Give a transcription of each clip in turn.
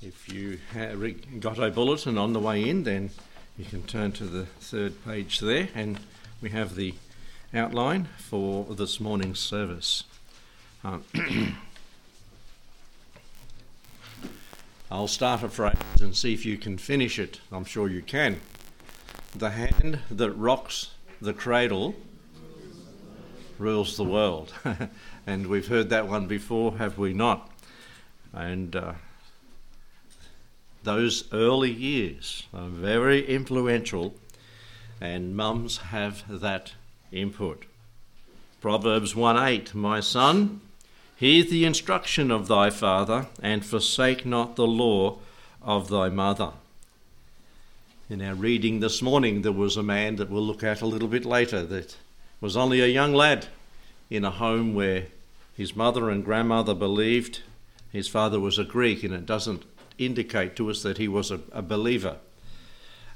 If you got a bulletin on the way in, then you can turn to the third page there, and we have the outline for this morning's service. Um, I'll start a phrase and see if you can finish it. I'm sure you can. The hand that rocks the cradle rules the world. and we've heard that one before, have we not? And uh, those early years are very influential, and mums have that input. Proverbs 1 8, My son, hear the instruction of thy father, and forsake not the law of thy mother. In our reading this morning, there was a man that we'll look at a little bit later that was only a young lad in a home where his mother and grandmother believed his father was a Greek, and it doesn't indicate to us that he was a, a believer.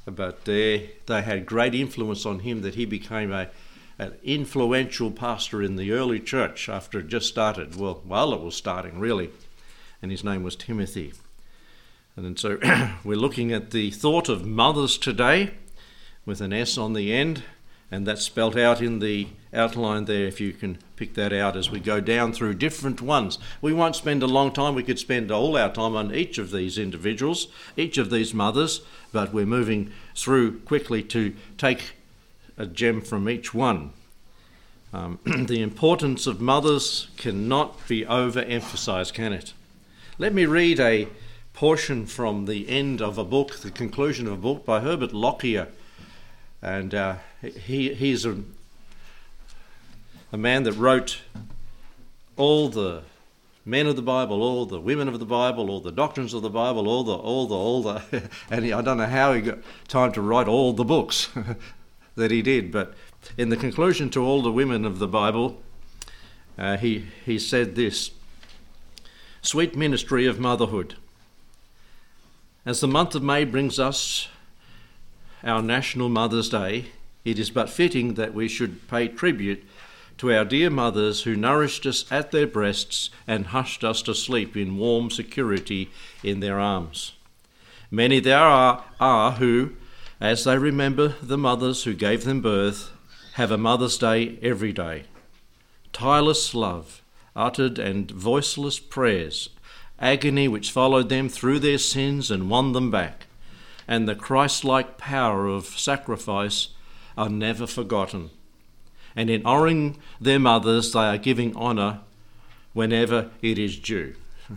But they, they had great influence on him that he became a, an influential pastor in the early church after it just started. Well, while it was starting, really. And his name was Timothy. And so we're looking at the thought of mothers today with an S on the end, and that's spelt out in the outline there if you can pick that out as we go down through different ones. We won't spend a long time, we could spend all our time on each of these individuals, each of these mothers, but we're moving through quickly to take a gem from each one. Um, the importance of mothers cannot be overemphasized, can it? Let me read a portion from the end of a book, the conclusion of a book by Herbert Lockyer. And uh, he, he's a a man that wrote all the men of the Bible, all the women of the Bible, all the doctrines of the Bible, all the, all the, all the, and he, I don't know how he got time to write all the books that he did, but in the conclusion to all the women of the Bible, uh, he, he said this Sweet ministry of motherhood. As the month of May brings us our National Mother's Day, it is but fitting that we should pay tribute to our dear mothers who nourished us at their breasts and hushed us to sleep in warm security in their arms. Many there are, are who, as they remember the mothers who gave them birth, have a Mother's Day every day. Tireless love, uttered and voiceless prayers, agony which followed them through their sins and won them back, and the Christ like power of sacrifice are never forgotten and in honouring their mothers, they are giving honour whenever it is due.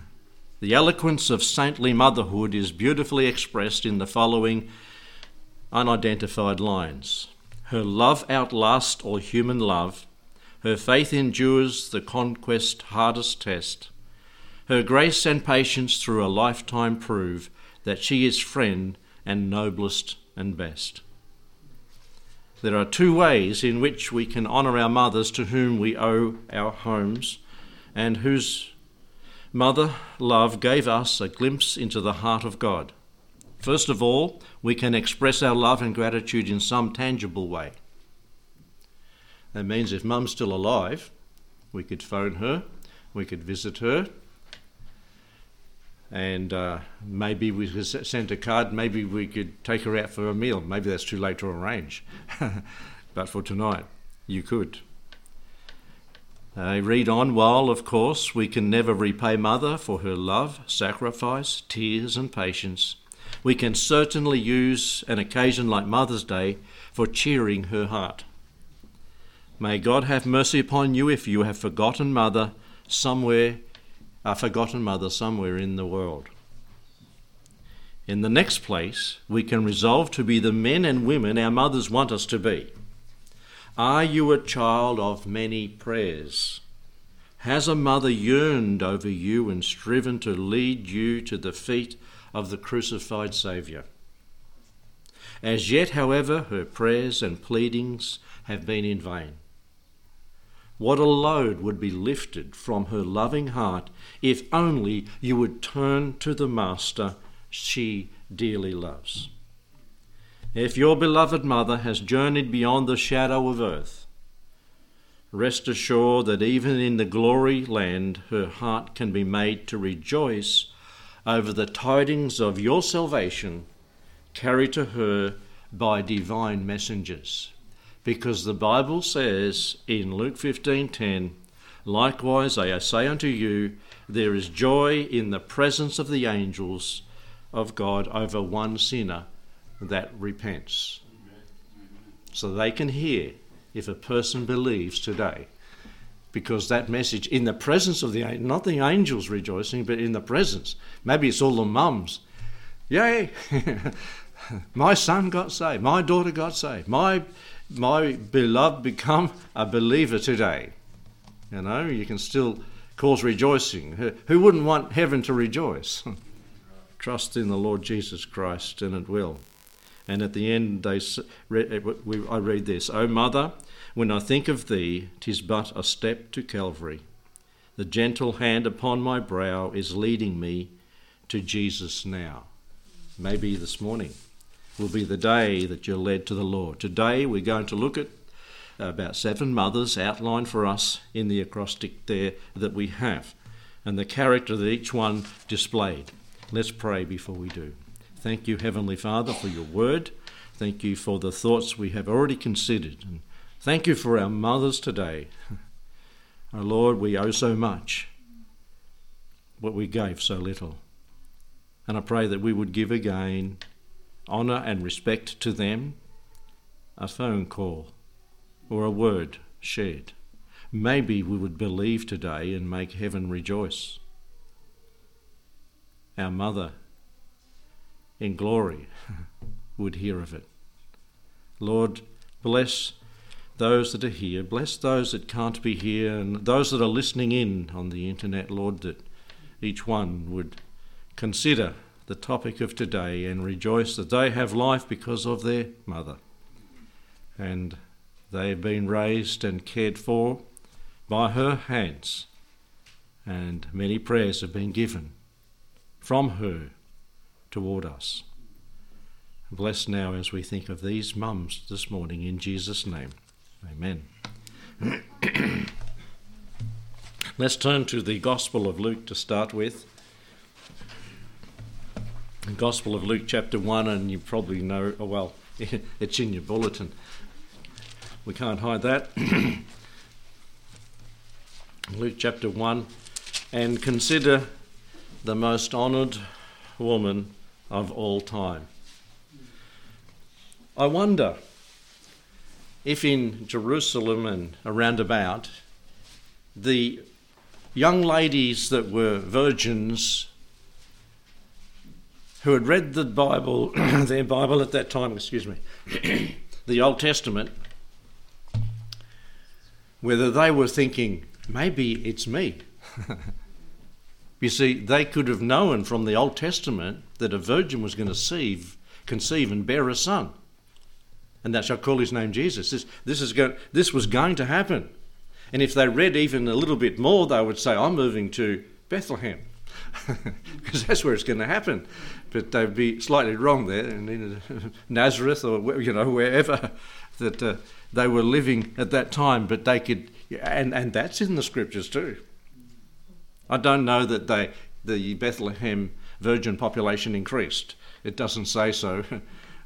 The eloquence of saintly motherhood is beautifully expressed in the following unidentified lines Her love outlasts all human love, her faith endures the conquest hardest test. Her grace and patience through a lifetime prove that she is friend and noblest and best. There are two ways in which we can honour our mothers to whom we owe our homes and whose mother love gave us a glimpse into the heart of God. First of all, we can express our love and gratitude in some tangible way. That means if mum's still alive, we could phone her, we could visit her, and uh, maybe we could send a card. Maybe we could take her out for a meal. Maybe that's too late to arrange, but for tonight, you could. Uh, read on. While, of course, we can never repay Mother for her love, sacrifice, tears, and patience, we can certainly use an occasion like Mother's Day for cheering her heart. May God have mercy upon you if you have forgotten Mother somewhere a forgotten mother somewhere in the world. In the next place, we can resolve to be the men and women our mothers want us to be. Are you a child of many prayers? Has a mother yearned over you and striven to lead you to the feet of the crucified Saviour? As yet, however, her prayers and pleadings have been in vain. What a load would be lifted from her loving heart if only you would turn to the Master she dearly loves. If your beloved mother has journeyed beyond the shadow of earth, rest assured that even in the glory land her heart can be made to rejoice over the tidings of your salvation carried to her by divine messengers. Because the Bible says in Luke 15:10, likewise I say unto you, there is joy in the presence of the angels of God over one sinner that repents. So they can hear if a person believes today. Because that message, in the presence of the not the angels rejoicing, but in the presence. Maybe it's all the mums. Yay! my son got saved. My daughter got saved. My my beloved become a believer today. You know, you can still cause rejoicing. Who wouldn't want heaven to rejoice? Trust in the Lord Jesus Christ, and it will. And at the end, they, I read this O mother, when I think of thee, tis but a step to Calvary. The gentle hand upon my brow is leading me to Jesus now. Maybe this morning will be the day that you're led to the Lord. Today, we're going to look at about seven mothers outlined for us in the acrostic there that we have, and the character that each one displayed. Let's pray before we do. Thank you, Heavenly Father, for your word. Thank you for the thoughts we have already considered. And thank you for our mothers today. Our Lord, we owe so much, but we gave so little. And I pray that we would give again honour and respect to them, a phone call or a word shared. Maybe we would believe today and make heaven rejoice. Our mother in glory would hear of it. Lord, bless those that are here, bless those that can't be here, and those that are listening in on the internet, Lord, that each one would consider the topic of today and rejoice that they have life because of their mother. And they have been raised and cared for by her hands, and many prayers have been given from her toward us. Bless now as we think of these mums this morning in Jesus' name. Amen. Let's turn to the Gospel of Luke to start with. Gospel of Luke, chapter 1, and you probably know, oh, well, it's in your bulletin. We can't hide that. Luke chapter 1, and consider the most honoured woman of all time. I wonder if in Jerusalem and around about, the young ladies that were virgins who had read the Bible, their Bible at that time, excuse me, the Old Testament, whether they were thinking, maybe it's me. You see, they could have known from the Old Testament that a virgin was going to conceive, conceive and bear a son. And that shall call his name Jesus. This, this, is going, this was going to happen. And if they read even a little bit more, they would say, I'm moving to Bethlehem. because that's where it's going to happen. But they'd be slightly wrong there, in Nazareth or you know wherever that uh, they were living at that time. But they could, and and that's in the scriptures too. I don't know that they, the Bethlehem virgin population increased. It doesn't say so.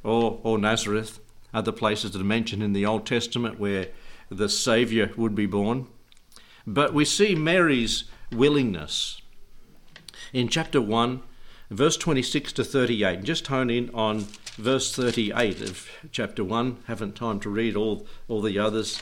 or, or Nazareth, other places that are mentioned in the Old Testament where the Saviour would be born. But we see Mary's willingness. In chapter 1, verse 26 to 38, just hone in on verse 38 of chapter 1. Haven't time to read all, all the others.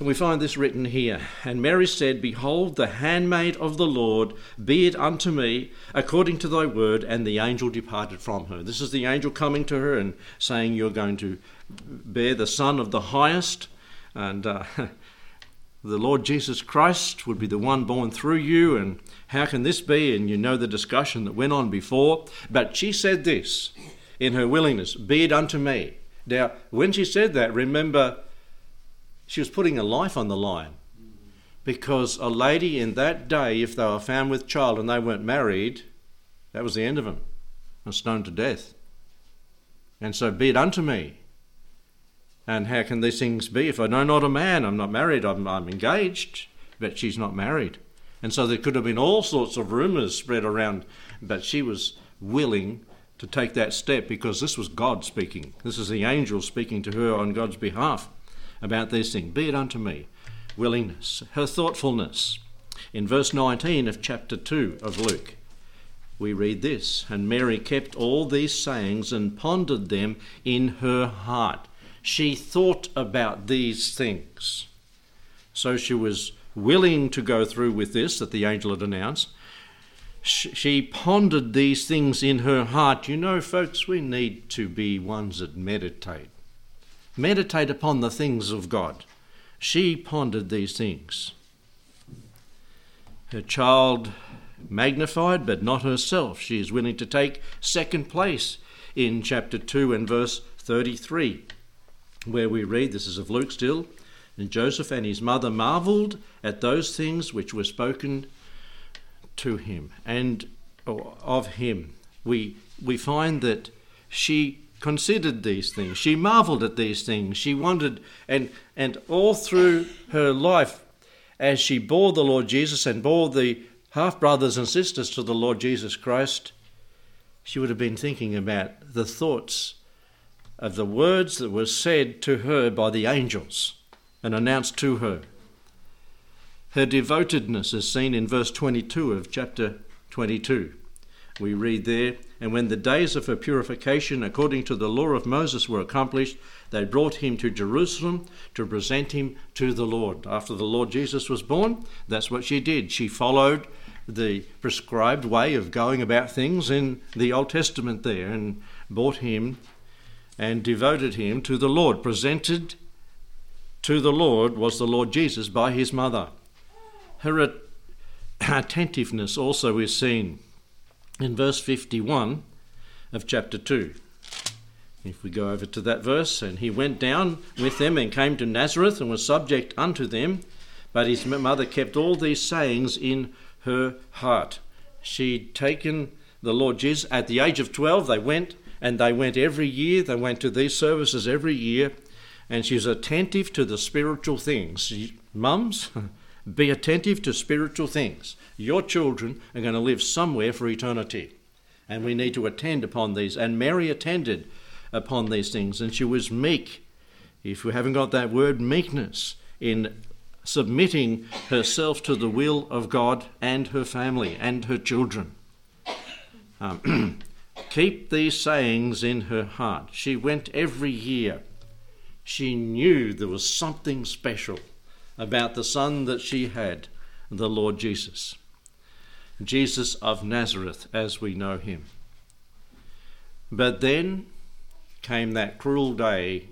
And we find this written here. And Mary said, Behold, the handmaid of the Lord, be it unto me according to thy word. And the angel departed from her. This is the angel coming to her and saying, You're going to bear the Son of the highest. And uh, the Lord Jesus Christ would be the one born through you. And how can this be? And you know the discussion that went on before. But she said this in her willingness Be it unto me. Now, when she said that, remember she was putting her life on the line. Because a lady in that day, if they were found with child and they weren't married, that was the end of them, and stoned to death. And so be it unto me. And how can these things be? If I know not a man, I'm not married, I'm, I'm engaged, but she's not married. And so there could have been all sorts of rumours spread around, but she was willing to take that step because this was God speaking. This is the angel speaking to her on God's behalf about these things. Be it unto me. Willingness, her thoughtfulness. In verse 19 of chapter 2 of Luke, we read this And Mary kept all these sayings and pondered them in her heart. She thought about these things. So she was willing to go through with this that the angel had announced. She pondered these things in her heart. You know, folks, we need to be ones that meditate. Meditate upon the things of God. She pondered these things. Her child magnified, but not herself. She is willing to take second place in chapter 2 and verse 33, where we read this is of Luke still. And Joseph and his mother marveled at those things which were spoken to him and of him. We, we find that she considered these things. She marveled at these things. She wondered, and, and all through her life, as she bore the Lord Jesus and bore the half brothers and sisters to the Lord Jesus Christ, she would have been thinking about the thoughts of the words that were said to her by the angels and announced to her. Her devotedness is seen in verse 22 of chapter 22. We read there, And when the days of her purification according to the law of Moses were accomplished, they brought him to Jerusalem to present him to the Lord. After the Lord Jesus was born, that's what she did. She followed the prescribed way of going about things in the Old Testament there and brought him and devoted him to the Lord. Presented to the Lord was the Lord Jesus by his mother. Her attentiveness also is seen in verse 51 of chapter 2. If we go over to that verse, and he went down with them and came to Nazareth and was subject unto them, but his mother kept all these sayings in her heart. She'd taken the Lord Jesus at the age of 12, they went and they went every year, they went to these services every year, and she's attentive to the spiritual things. Mums, be attentive to spiritual things. Your children are going to live somewhere for eternity, and we need to attend upon these. And Mary attended upon these things, and she was meek. If we haven't got that word meekness in submitting herself to the will of God and her family and her children. Um, keep these sayings in her heart. She went every year. She knew there was something special about the son that she had, the Lord Jesus. Jesus of Nazareth, as we know him. But then came that cruel day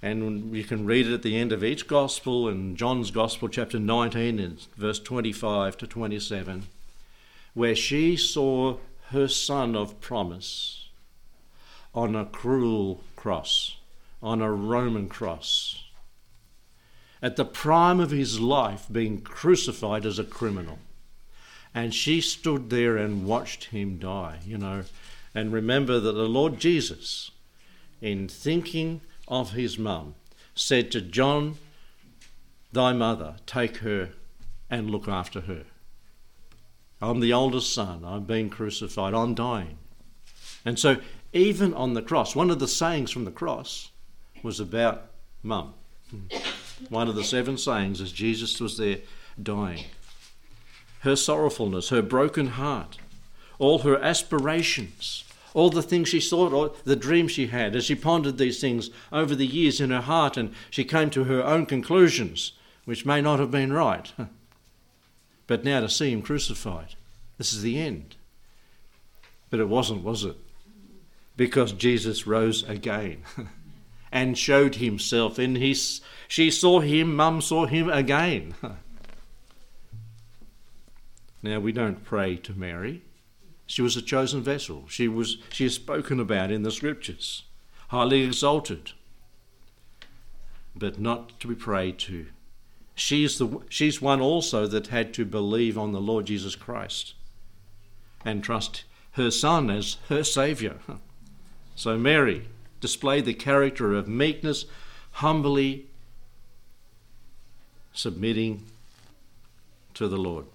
and you can read it at the end of each gospel in John's Gospel, chapter 19, and verse 25 to 27, where she saw her son of promise on a cruel cross, on a Roman cross, at the prime of his life, being crucified as a criminal. And she stood there and watched him die, you know. And remember that the Lord Jesus, in thinking of his mum, said to John, Thy mother, take her and look after her. I'm the oldest son. I've been crucified. I'm dying. And so, even on the cross, one of the sayings from the cross was about mum. One of the seven sayings as Jesus was there dying. Her sorrowfulness, her broken heart, all her aspirations, all the things she thought, or the dreams she had, as she pondered these things over the years in her heart, and she came to her own conclusions, which may not have been right. But now to see him crucified, this is the end. But it wasn't, was it? Because Jesus rose again and showed himself in his. She saw him, Mum saw him again. now we don't pray to Mary. She was a chosen vessel. She was she is spoken about in the scriptures, highly exalted, but not to be prayed to. She's the she's one also that had to believe on the Lord Jesus Christ and trust her son as her savior. So Mary displayed the character of meekness, humbly submitting to the Lord.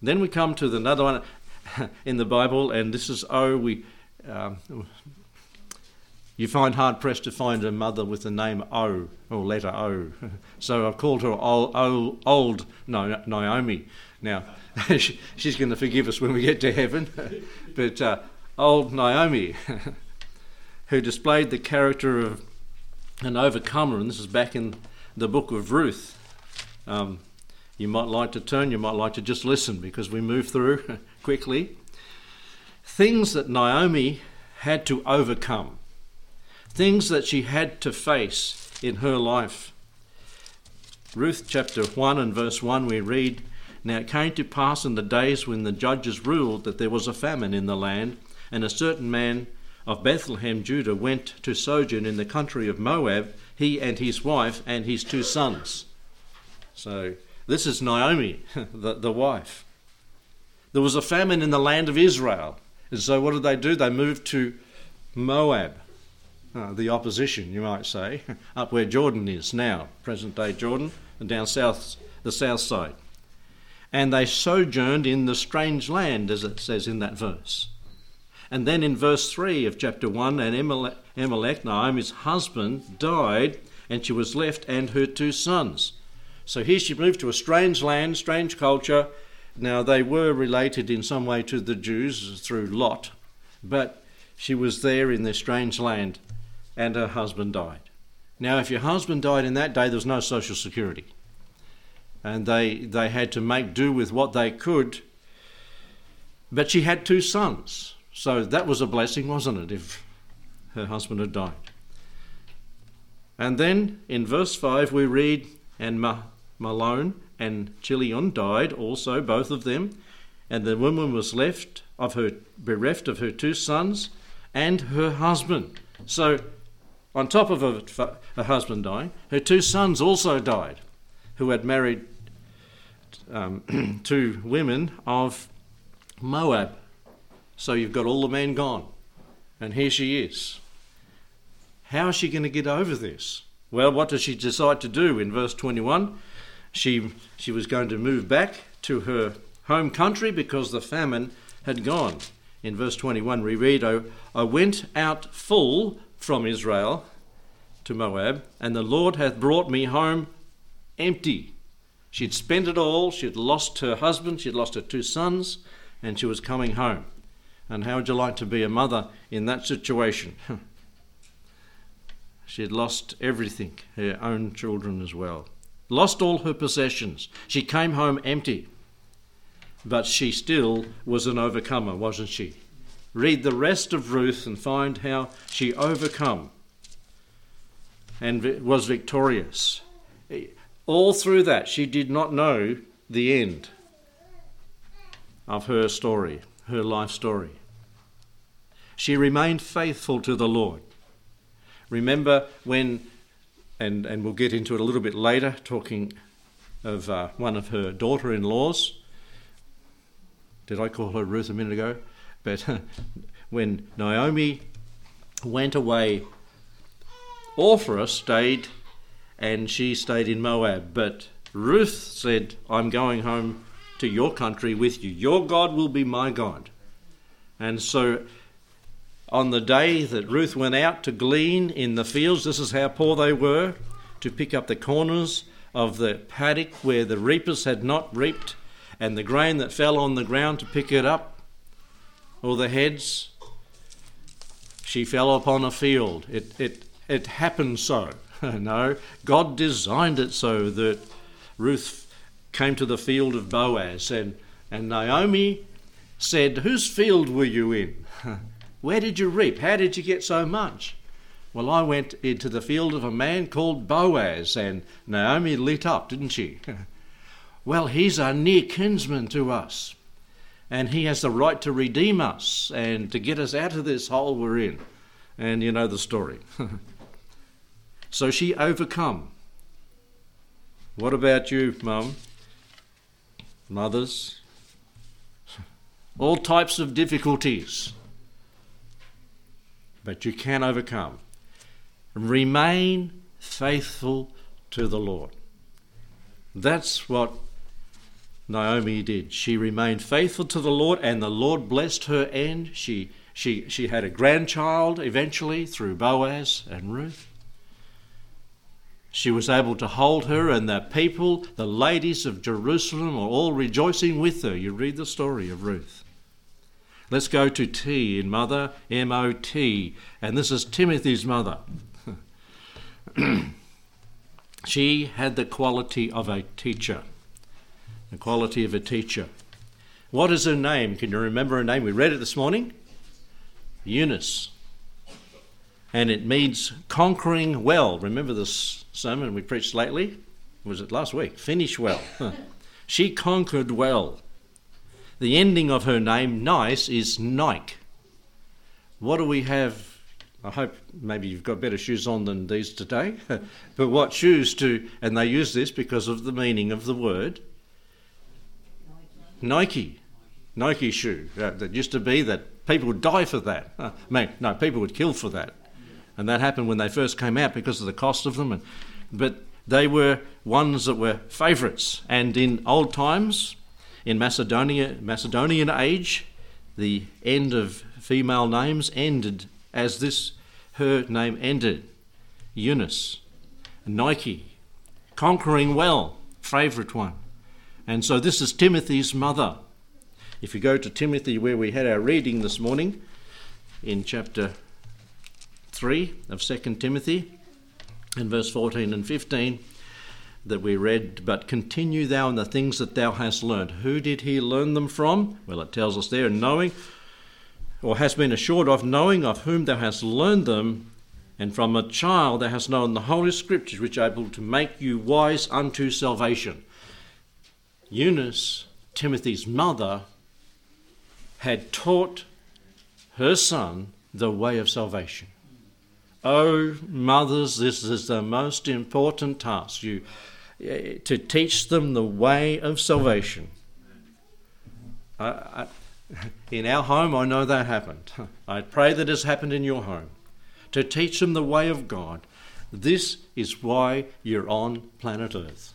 Then we come to another one in the Bible, and this is oh we. Um, you find hard pressed to find a mother with the name O or letter O. So I've called her old, old, old Naomi. Now, she's going to forgive us when we get to heaven. but uh, old Naomi, who displayed the character of an overcomer, and this is back in the book of Ruth. Um, you might like to turn, you might like to just listen because we move through quickly. Things that Naomi had to overcome things that she had to face in her life. Ruth chapter 1 and verse 1, we read Now it came to pass in the days when the judges ruled that there was a famine in the land, and a certain man of Bethlehem, Judah, went to sojourn in the country of Moab, he and his wife and his two sons. So this is Naomi, the, the wife. There was a famine in the land of Israel. And so what did they do? They moved to Moab uh, the opposition, you might say, up where Jordan is now, present day Jordan, and down south, the south side. And they sojourned in the strange land, as it says in that verse. And then in verse 3 of chapter 1, and Elimelech, Naomi's husband, died, and she was left and her two sons. So here she moved to a strange land, strange culture. Now they were related in some way to the Jews through Lot, but she was there in this strange land and her husband died. Now, if your husband died in that day, there was no social security. And they, they had to make do with what they could. But she had two sons. So that was a blessing, wasn't it, if her husband had died? And then in verse 5 we read, And Mahlon and Chilion died also, both of them, and the woman was left of her bereft of her two sons and her husband. So on top of her, her husband dying, her two sons also died, who had married um, two women of Moab. So you've got all the men gone. And here she is. How is she going to get over this? Well, what does she decide to do in verse 21? She, she was going to move back to her home country because the famine had gone. In verse 21, we read, I, I went out full from Israel to Moab, and the Lord hath brought me home empty. She'd spent it all, she'd lost her husband, she'd lost her two sons, and she was coming home. And how would you like to be a mother in that situation? she had lost everything, her own children as well. Lost all her possessions. She came home empty. But she still was an overcomer, wasn't she? Read the rest of Ruth and find how she overcome and was victorious. All through that, she did not know the end of her story, her life story. She remained faithful to the Lord. Remember when, and, and we'll get into it a little bit later, talking of uh, one of her daughter in laws. Did I call her Ruth a minute ago? But when Naomi went away, Orpha stayed and she stayed in Moab. But Ruth said, I'm going home to your country with you. Your God will be my God. And so on the day that Ruth went out to glean in the fields, this is how poor they were, to pick up the corners of the paddock where the reapers had not reaped, and the grain that fell on the ground to pick it up or the heads, she fell upon a field. It, it, it happened so. no, God designed it so that Ruth came to the field of Boaz, and, and Naomi said, Whose field were you in? Where did you reap? How did you get so much? Well, I went into the field of a man called Boaz, and Naomi lit up, didn't she? well, he's a near kinsman to us and he has the right to redeem us and to get us out of this hole we're in. And you know the story. so she overcome. What about you, mum? Mothers? All types of difficulties. But you can overcome. Remain faithful to the Lord. That's what Naomi did. She remained faithful to the Lord, and the Lord blessed her and She, she, she had a grandchild eventually through Boaz and Ruth. She was able to hold her, and the people, the ladies of Jerusalem, are all rejoicing with her. You read the story of Ruth. Let's go to T in mother, M O T, and this is Timothy's mother. she had the quality of a teacher. The quality of a teacher. What is her name? Can you remember her name? We read it this morning. Eunice. And it means conquering well. Remember this sermon we preached lately? Was it last week? Finish well. she conquered well. The ending of her name, Nice, is Nike. What do we have? I hope maybe you've got better shoes on than these today. but what shoes do, and they use this because of the meaning of the word Nike. Nike shoe. Uh, that used to be that people would die for that. Uh, man, no, people would kill for that. And that happened when they first came out because of the cost of them. And, but they were ones that were favourites. And in old times, in Macedonia, Macedonian age, the end of female names ended as this her name ended. Eunice, Nike, conquering well, favourite one. And so this is Timothy's mother. If you go to Timothy, where we had our reading this morning, in chapter 3 of 2 Timothy, in verse 14 and 15, that we read, but continue thou in the things that thou hast learned. Who did he learn them from? Well, it tells us there, knowing, or has been assured of, knowing of whom thou hast learned them, and from a child thou hast known the Holy Scriptures, which are able to make you wise unto salvation. Eunice, Timothy's mother, had taught her son the way of salvation. Oh, mothers, this is the most important task. You eh, to teach them the way of salvation. I, I, in our home, I know that happened. I pray that has happened in your home. To teach them the way of God. This is why you're on planet Earth.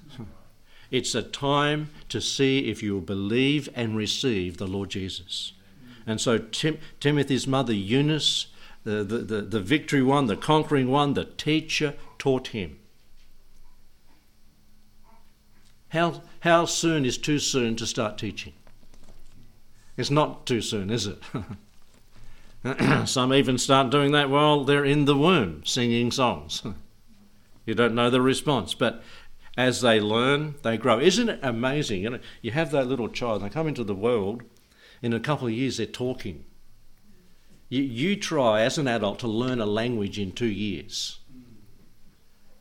It's a time to see if you will believe and receive the Lord Jesus. And so Tim, Timothy's mother, Eunice, the, the, the, the victory one, the conquering one, the teacher, taught him. How, how soon is too soon to start teaching? It's not too soon, is it? Some even start doing that while they're in the womb singing songs. you don't know the response, but as they learn, they grow. Isn't it amazing? You know, you have that little child, they come into the world, in a couple of years they're talking. You, you try as an adult to learn a language in two years.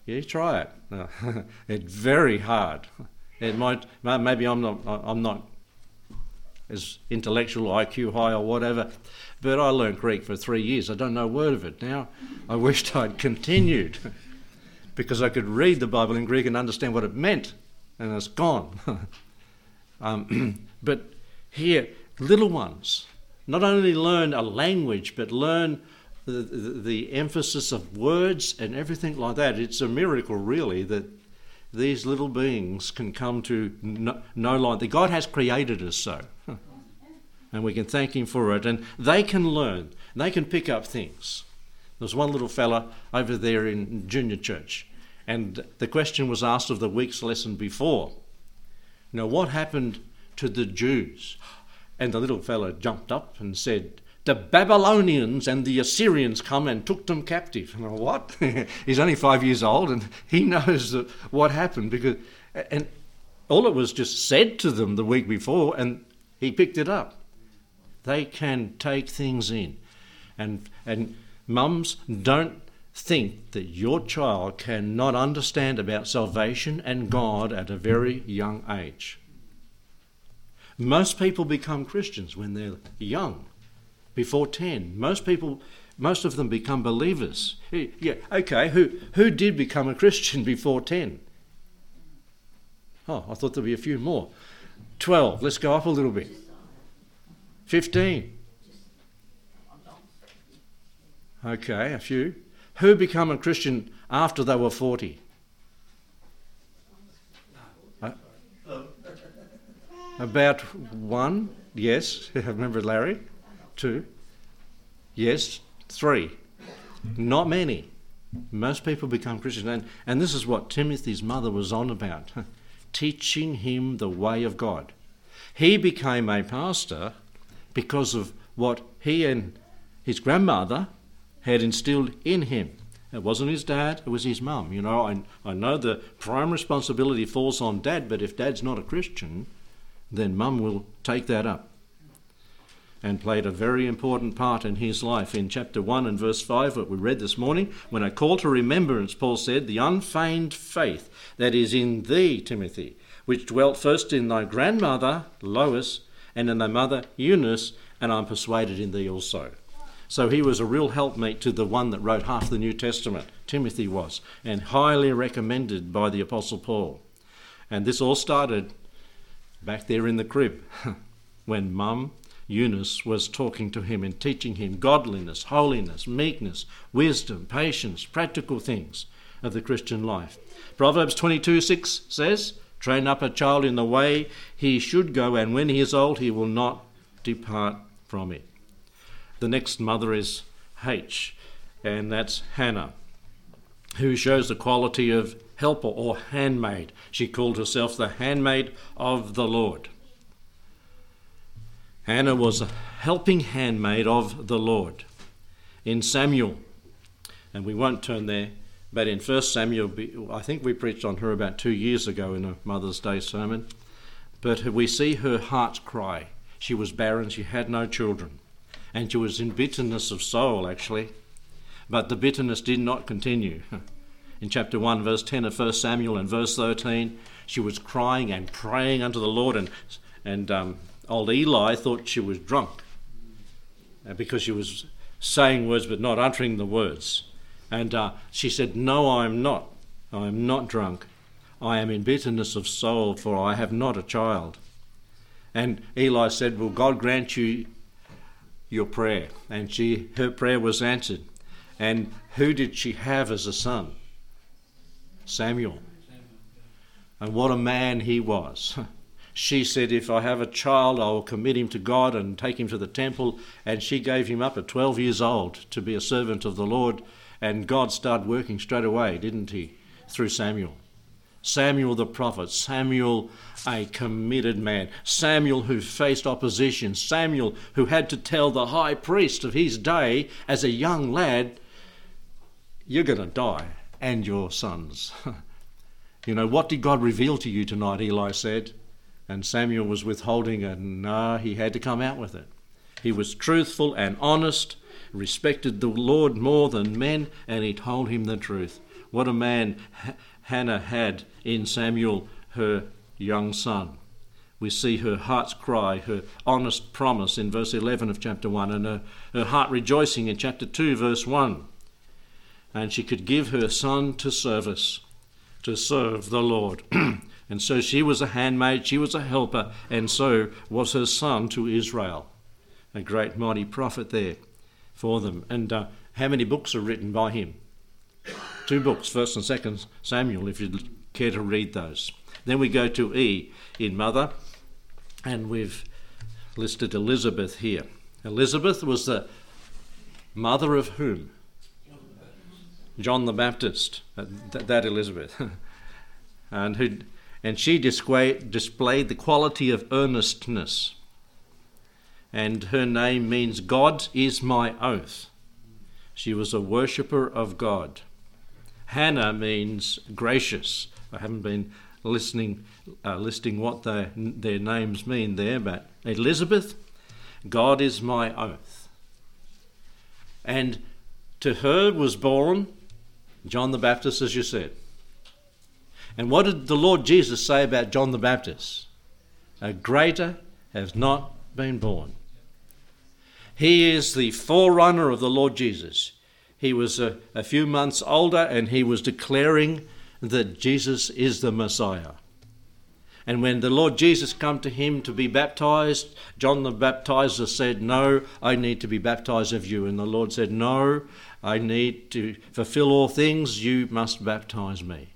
You try it. it's very hard. It might maybe I'm not I'm not as intellectual IQ high or whatever, but I learned Greek for three years. I don't know a word of it now. I wished I'd continued because I could read the Bible in Greek and understand what it meant, and it's gone. um, but here, little ones not only learn a language, but learn the, the, the emphasis of words and everything like that. It's a miracle, really, that these little beings can come to know, know that God has created us so. And we can thank Him for it. And they can learn, they can pick up things. There's one little fella over there in junior church, and the question was asked of the week's lesson before. Now, what happened to the Jews? And the little fellow jumped up and said, the Babylonians and the Assyrians come and took them captive. And I, what? He's only five years old and he knows what happened because, and all it was just said to them the week before and he picked it up. They can take things in. And, and mums, don't think that your child cannot understand about salvation and God at a very young age. Most people become Christians when they're young before 10. Most people, most of them become believers. Yeah, okay, who, who did become a Christian before 10? Oh, I thought there'd be a few more. 12, let's go up a little bit. 15. Okay, a few. Who become a Christian after they were 40? About one, yes. Remember Larry. Two, yes. Three, not many. Most people become Christians. And, and this is what Timothy's mother was on about teaching him the way of God. He became a pastor because of what he and his grandmother had instilled in him. It wasn't his dad, it was his mum. You know, I, I know the prime responsibility falls on dad, but if dad's not a Christian, then mum will take that up and played a very important part in his life. In chapter 1 and verse 5, what we read this morning, when I call to remembrance, Paul said, the unfeigned faith that is in thee, Timothy, which dwelt first in thy grandmother, Lois, and in thy mother, Eunice, and I'm persuaded in thee also. So he was a real helpmate to the one that wrote half the New Testament, Timothy was, and highly recommended by the Apostle Paul. And this all started back there in the crib when mum Eunice was talking to him and teaching him godliness, holiness, meekness, wisdom, patience, practical things of the Christian life. Proverbs 22 6 says, Train up a child in the way he should go, and when he is old, he will not depart from it. The next mother is H, and that's Hannah, who shows the quality of helper or handmaid. She called herself the handmaid of the Lord. Hannah was a helping handmaid of the Lord. In Samuel, and we won't turn there, but in 1 Samuel, I think we preached on her about two years ago in a Mother's Day sermon. But we see her heart cry. She was barren, she had no children, and she was in bitterness of soul, actually. But the bitterness did not continue. In chapter 1, verse 10 of 1 Samuel and verse 13, she was crying and praying unto the Lord, and, and um, old Eli thought she was drunk uh, because she was saying words but not uttering the words. And uh, she said, No, I am not. I am not drunk. I am in bitterness of soul, for I have not a child. And Eli said, Will God grant you your prayer? And she, her prayer was answered. And who did she have as a son? Samuel. And what a man he was. she said, If I have a child, I will commit him to God and take him to the temple. And she gave him up at 12 years old to be a servant of the Lord. And God started working straight away, didn't he? Through Samuel. Samuel the prophet, Samuel a committed man, Samuel who faced opposition, Samuel who had to tell the high priest of his day as a young lad, You're going to die, and your sons. you know, what did God reveal to you tonight? Eli said. And Samuel was withholding it. No, he had to come out with it. He was truthful and honest, respected the Lord more than men, and he told him the truth. What a man Hannah had in Samuel, her young son. We see her heart's cry, her honest promise in verse 11 of chapter 1, and her, her heart rejoicing in chapter 2, verse 1. And she could give her son to service, to serve the Lord. And so she was a handmaid, she was a helper, and so was her son to Israel. A great mighty prophet there for them. And uh, how many books are written by him? Two books, 1st and 2nd Samuel, if you'd care to read those. Then we go to E in mother, and we've listed Elizabeth here. Elizabeth was the mother of whom? John the Baptist. Uh, that, that Elizabeth. and who and she displayed the quality of earnestness. And her name means God is my oath. She was a worshipper of God. Hannah means gracious. I haven't been listening, uh, listing what their, their names mean there, but Elizabeth, God is my oath. And to her was born John the Baptist, as you said. And what did the Lord Jesus say about John the Baptist? A greater has not been born. He is the forerunner of the Lord Jesus. He was a, a few months older and he was declaring that Jesus is the Messiah. And when the Lord Jesus come to him to be baptized, John the baptizer said, "No, I need to be baptized of you." And the Lord said, "No, I need to fulfill all things. You must baptize me."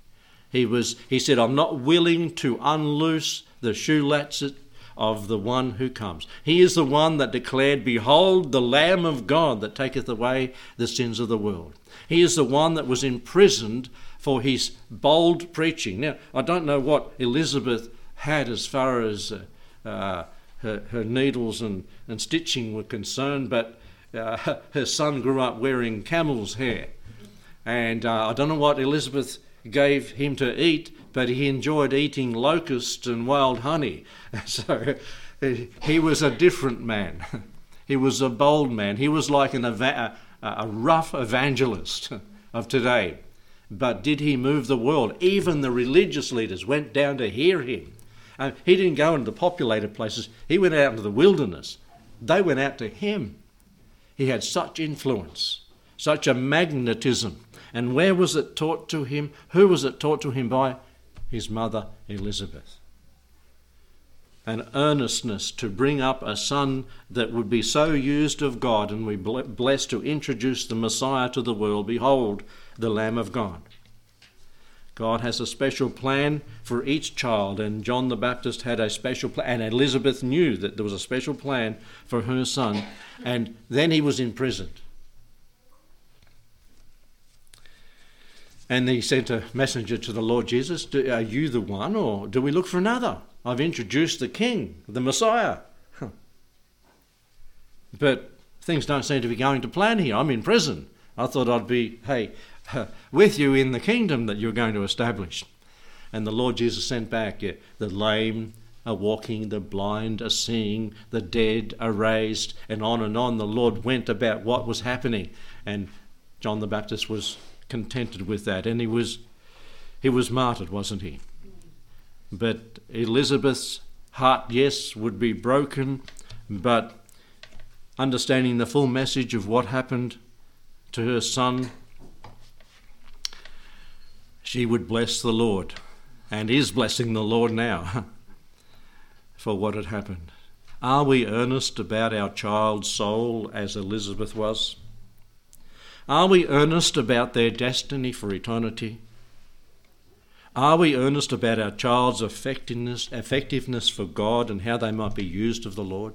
He was he said, I'm not willing to unloose the shoe shoelaces of the one who comes. He is the one that declared, Behold, the Lamb of God that taketh away the sins of the world. He is the one that was imprisoned for his bold preaching. Now, I don't know what Elizabeth had as far as uh, uh, her, her, needles and, and stitching were concerned, but uh, her son grew up wearing camel's hair. And uh, I don't know what Elizabeth gave him to eat, but he enjoyed eating locusts and wild honey. So he was a different man. He was a bold man. He was like an eva- a rough evangelist of today. But did he move the world? Even the religious leaders went down to hear him. Uh, he didn't go into the populated places, he went out into the wilderness. They went out to him. He had such influence, such a magnetism. And where was it taught to him? Who was it taught to him by? His mother, Elizabeth. An earnestness to bring up a son that would be so used of God and we blessed to introduce the Messiah to the world. Behold, the Lamb of God. God has a special plan for each child, and John the Baptist had a special plan, and Elizabeth knew that there was a special plan for her son, and then he was imprisoned. And he sent a messenger to the Lord Jesus Are you the one, or do we look for another? I've introduced the King, the Messiah. But things don't seem to be going to plan here. I'm in prison. I thought I'd be, hey, with you in the kingdom that you're going to establish. And the Lord Jesus sent back the lame are walking, the blind are seeing, the dead are raised, and on and on. The Lord went about what was happening. And John the Baptist was contented with that. And he was, he was martyred, wasn't he? But Elizabeth's heart, yes, would be broken, but understanding the full message of what happened to her son she would bless the Lord and is blessing the Lord now for what had happened. Are we earnest about our child's soul as Elizabeth was? Are we earnest about their destiny for eternity? Are we earnest about our child's effectiveness, effectiveness for God and how they might be used of the Lord?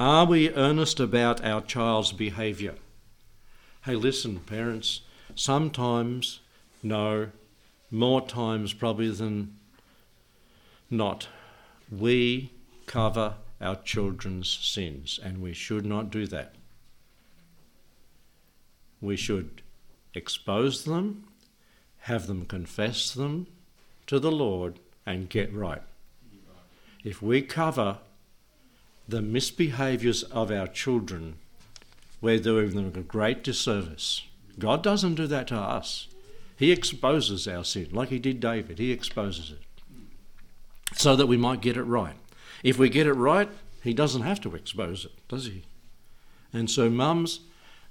Are we earnest about our child's behaviour? Hey, listen, parents, sometimes no, more times probably than not, we cover our children's sins, and we should not do that. We should expose them, have them confess them to the Lord, and get right. If we cover the misbehaviours of our children, we're doing them a great disservice. God doesn't do that to us. He exposes our sin, like he did David. He exposes it so that we might get it right. If we get it right, he doesn't have to expose it, does he? And so, mums,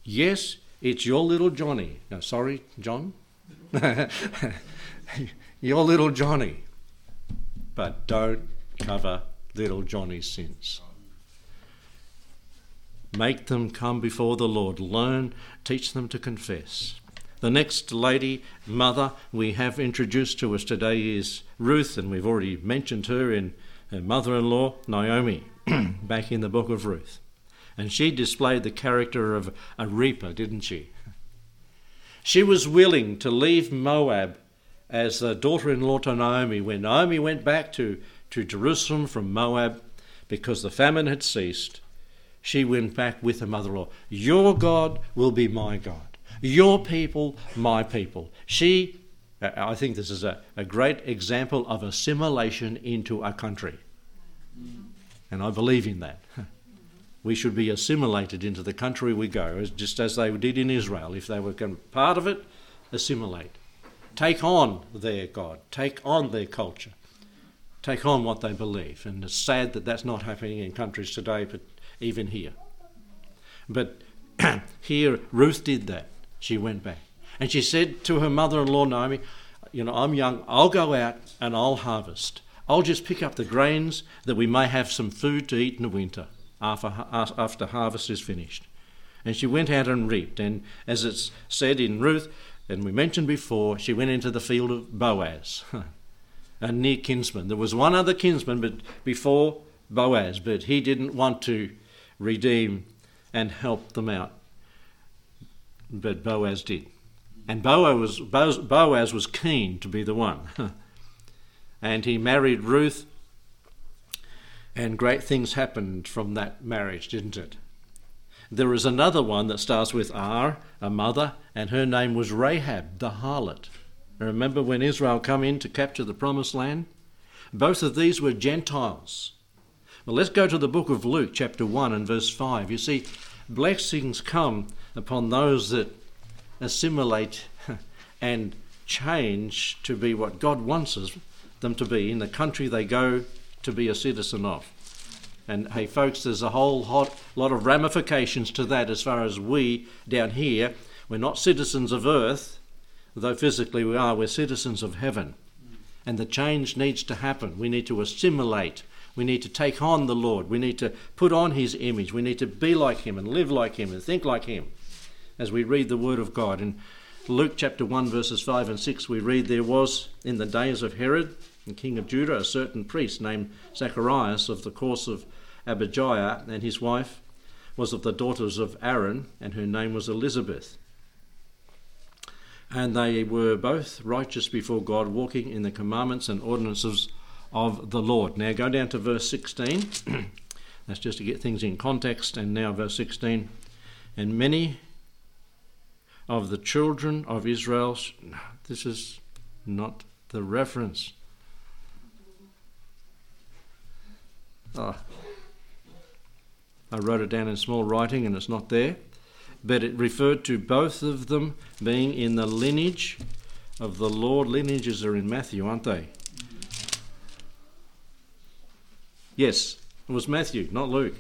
yes, it's your little Johnny. No, sorry, John. your little Johnny. But don't cover little Johnny's sins. Make them come before the Lord. Learn, teach them to confess. The next lady, mother, we have introduced to us today is Ruth, and we've already mentioned her in her mother in law, Naomi, back in the book of Ruth. And she displayed the character of a reaper, didn't she? She was willing to leave Moab as the daughter in law to Naomi when Naomi went back to, to Jerusalem from Moab because the famine had ceased. She went back with her mother in law. Your God will be my God. Your people, my people. She, uh, I think this is a, a great example of assimilation into a country. And I believe in that. We should be assimilated into the country we go, just as they did in Israel. If they were part of it, assimilate. Take on their God, take on their culture, take on what they believe. And it's sad that that's not happening in countries today, but even here. But here, Ruth did that she went back. And she said to her mother in law, Naomi, You know, I'm young, I'll go out and I'll harvest. I'll just pick up the grains that we may have some food to eat in the winter after, after harvest is finished. And she went out and reaped. And as it's said in Ruth, and we mentioned before, she went into the field of Boaz. a near kinsman. There was one other kinsman but before Boaz, but he didn't want to redeem and help them out. But Boaz did. And Boaz Boaz was keen to be the one. and he married Ruth, and great things happened from that marriage, didn't it? There is another one that starts with R, a mother, and her name was Rahab, the harlot. Remember when Israel come in to capture the promised land? Both of these were Gentiles. Well, let's go to the book of Luke, chapter 1 and verse 5. You see, blessings come upon those that assimilate and change to be what God wants them to be in the country they go to be a citizen of. And hey, folks, there's a whole hot, lot of ramifications to that as far as we down here, we're not citizens of earth, though physically we are, we're citizens of heaven. And the change needs to happen. We need to assimilate. We need to take on the Lord. We need to put on His image. We need to be like Him and live like Him and think like Him as we read the Word of God. In Luke chapter 1, verses 5 and 6, we read, There was in the days of Herod, the king of Judah, a certain priest named Zacharias of the course of Abijah, and his wife was of the daughters of Aaron, and her name was Elizabeth. And they were both righteous before God, walking in the commandments and ordinances of the Lord. Now go down to verse 16. That's just to get things in context. And now, verse 16. And many of the children of Israel, this is not the reference. Oh, I wrote it down in small writing and it's not there. But it referred to both of them being in the lineage of the Lord. Lineages are in Matthew, aren't they? Yes, it was Matthew, not Luke.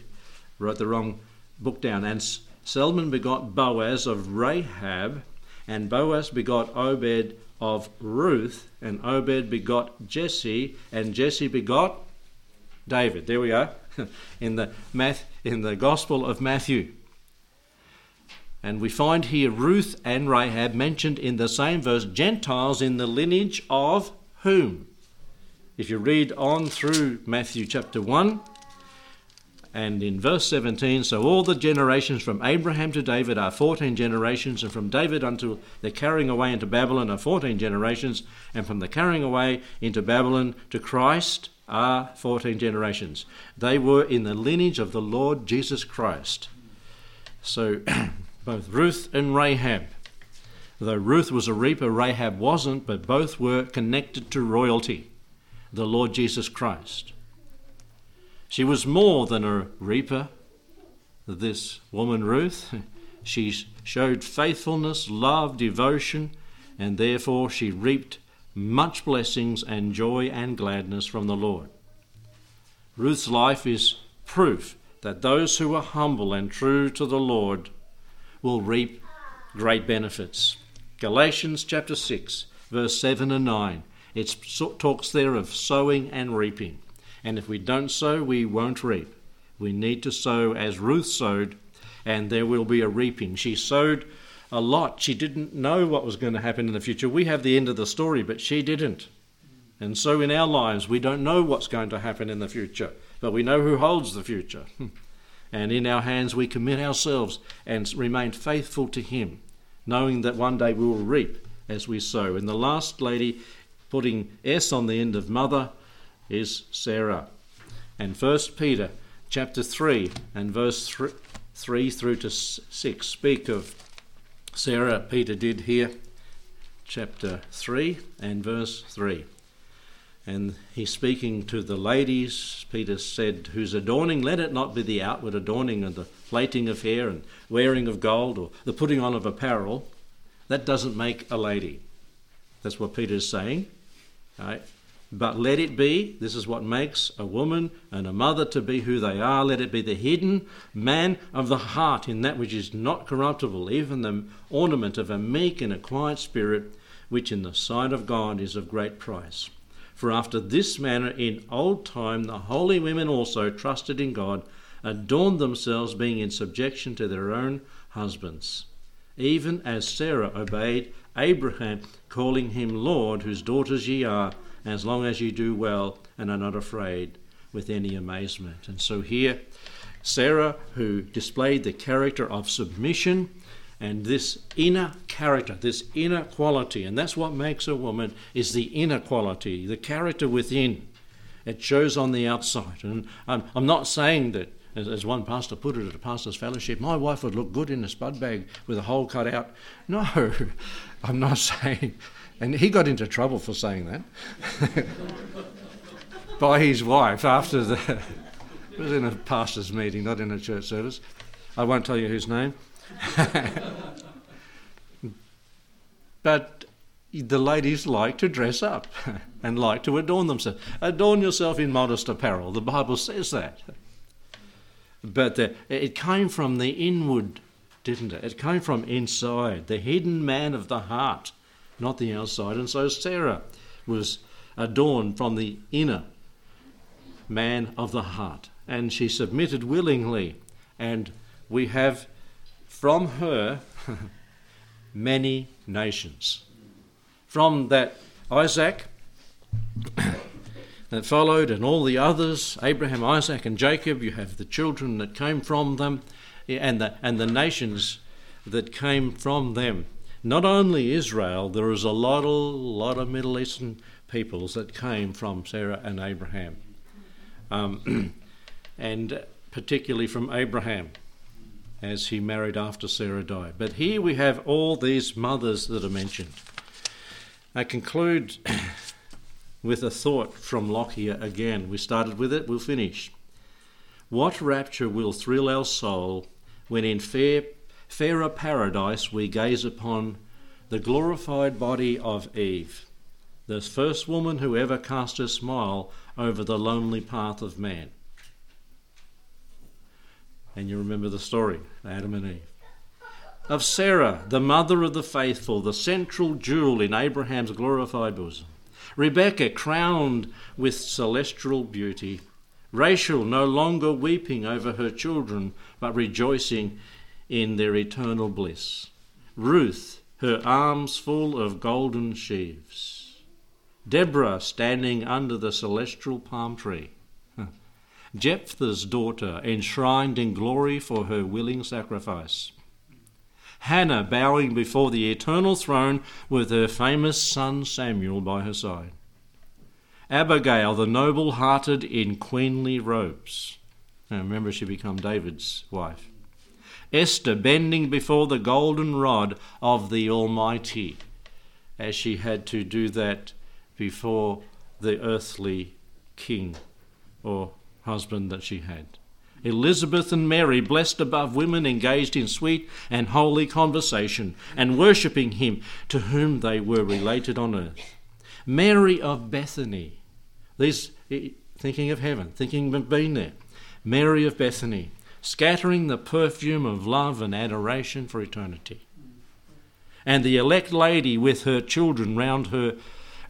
Wrote the wrong book down. And Salmon begot Boaz of Rahab, and Boaz begot Obed of Ruth, and Obed begot Jesse, and Jesse begot David. There we are in the math in the Gospel of Matthew. And we find here Ruth and Rahab mentioned in the same verse, Gentiles in the lineage of whom? If you read on through Matthew chapter 1 and in verse 17, so all the generations from Abraham to David are 14 generations, and from David unto the carrying away into Babylon are 14 generations, and from the carrying away into Babylon to Christ are 14 generations. They were in the lineage of the Lord Jesus Christ. So both Ruth and Rahab, though Ruth was a reaper, Rahab wasn't, but both were connected to royalty, the Lord Jesus Christ. She was more than a reaper, this woman Ruth. She showed faithfulness, love, devotion, and therefore she reaped much blessings and joy and gladness from the Lord. Ruth's life is proof that those who are humble and true to the Lord will reap great benefits. Galatians chapter 6, verse 7 and 9. It talks there of sowing and reaping. And if we don't sow, we won't reap. We need to sow as Ruth sowed, and there will be a reaping. She sowed a lot. She didn't know what was going to happen in the future. We have the end of the story, but she didn't. And so in our lives, we don't know what's going to happen in the future, but we know who holds the future. and in our hands, we commit ourselves and remain faithful to Him, knowing that one day we will reap as we sow. And the last lady putting S on the end of mother is Sarah. And First Peter chapter 3 and verse 3 through to 6 speak of Sarah, Peter did here, chapter 3 and verse 3. And he's speaking to the ladies. Peter said, Whose adorning, let it not be the outward adorning of the plaiting of hair and wearing of gold or the putting on of apparel. That doesn't make a lady. That's what Peter is saying. Right? But let it be, this is what makes a woman and a mother to be who they are. Let it be the hidden man of the heart in that which is not corruptible, even the ornament of a meek and a quiet spirit, which in the sight of God is of great price. For after this manner in old time the holy women also trusted in God, adorned themselves, being in subjection to their own husbands, even as Sarah obeyed Abraham, calling him Lord, whose daughters ye are as long as you do well and are not afraid with any amazement. And so here, Sarah, who displayed the character of submission and this inner character, this inner quality, and that's what makes a woman, is the inner quality, the character within. It shows on the outside. And I'm, I'm not saying that, as, as, one pastor put it at a pastor's fellowship, my wife would look good in a spud bag with a hole cut out. No, I'm not saying. And he got into trouble for saying that by his wife after the. It was in a pastor's meeting, not in a church service. I won't tell you whose name. but the ladies like to dress up and like to adorn themselves. Adorn yourself in modest apparel. The Bible says that. But the, it came from the inward, didn't it? It came from inside, the hidden man of the heart, not the outside. And so Sarah was adorned from the inner man of the heart. And she submitted willingly. And we have from her many nations. From that Isaac that followed, and all the others, Abraham, Isaac, and Jacob, you have the children that came from them, and the, and the nations that came from them. Not only Israel, there is a lot, lot of Middle Eastern peoples that came from Sarah and Abraham, um, and particularly from Abraham as he married after Sarah died. But here we have all these mothers that are mentioned. I conclude with a thought from Lockyer again. We started with it, we'll finish. What rapture will thrill our soul when in fair, fairer paradise we gaze upon the glorified body of Eve, the first woman who ever cast a smile over the lonely path of man. And you remember the story Adam and Eve. Of Sarah, the mother of the faithful, the central jewel in Abraham's glorified bosom. Rebecca, crowned with celestial beauty. Rachel, no longer weeping over her children, but rejoicing in their eternal bliss. Ruth, her arms full of golden sheaves. Deborah, standing under the celestial palm tree. Jephthah's daughter, enshrined in glory for her willing sacrifice. Hannah bowing before the eternal throne with her famous son Samuel by her side. Abigail, the noble hearted in queenly robes. Now remember, she became David's wife. Esther bending before the golden rod of the Almighty, as she had to do that before the earthly king or husband that she had. Elizabeth and Mary, blessed above women, engaged in sweet and holy conversation and worshipping him to whom they were related on earth. Mary of Bethany, these thinking of heaven, thinking of being there. Mary of Bethany, scattering the perfume of love and adoration for eternity. And the elect lady with her children round her,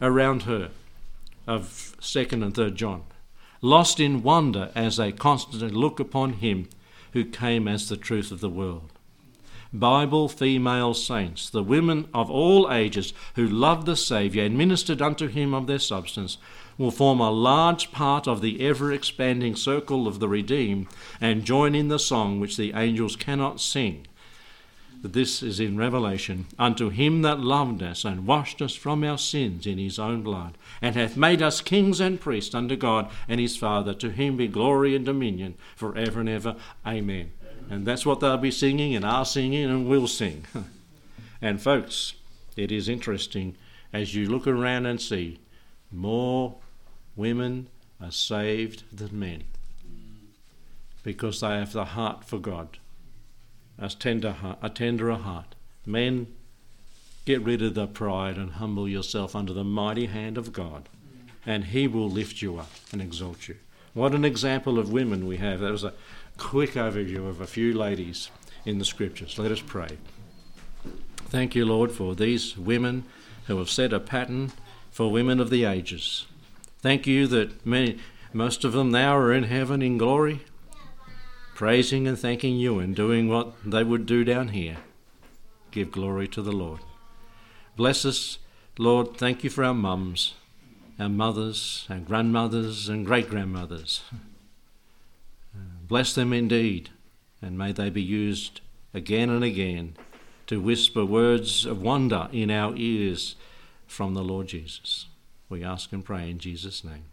around her, of second and third John lost in wonder as they constantly look upon him who came as the truth of the world. Bible female saints, the women of all ages who loved the Saviour and ministered unto him of their substance, will form a large part of the ever expanding circle of the redeemed and join in the song which the angels cannot sing this is in Revelation, unto him that loved us and washed us from our sins in his own blood, and hath made us kings and priests unto God and his Father. To him be glory and dominion for ever and ever. Amen. And that's what they'll be singing and are singing and will sing. and folks, it is interesting as you look around and see more women are saved than men because they have the heart for God a tender, a tenderer heart. Men, get rid of the pride and humble yourself under the mighty hand of God, and He will lift you up and exalt you. What an example of women we have. That was a quick overview of a few ladies in the scriptures. Let us pray. Thank you, Lord, for these women who have set a pattern for women of the ages. Thank you that many, most of them now are in heaven in glory praising and thanking you and doing what they would do down here. Give glory to the Lord. Bless us, Lord. Thank you for our mums. our mothers, our grandmothers, and great grandmothers. Bless them indeed, and may they be used again and again to whisper words of wonder in our ears from the Lord Jesus. We ask and pray in Jesus' name.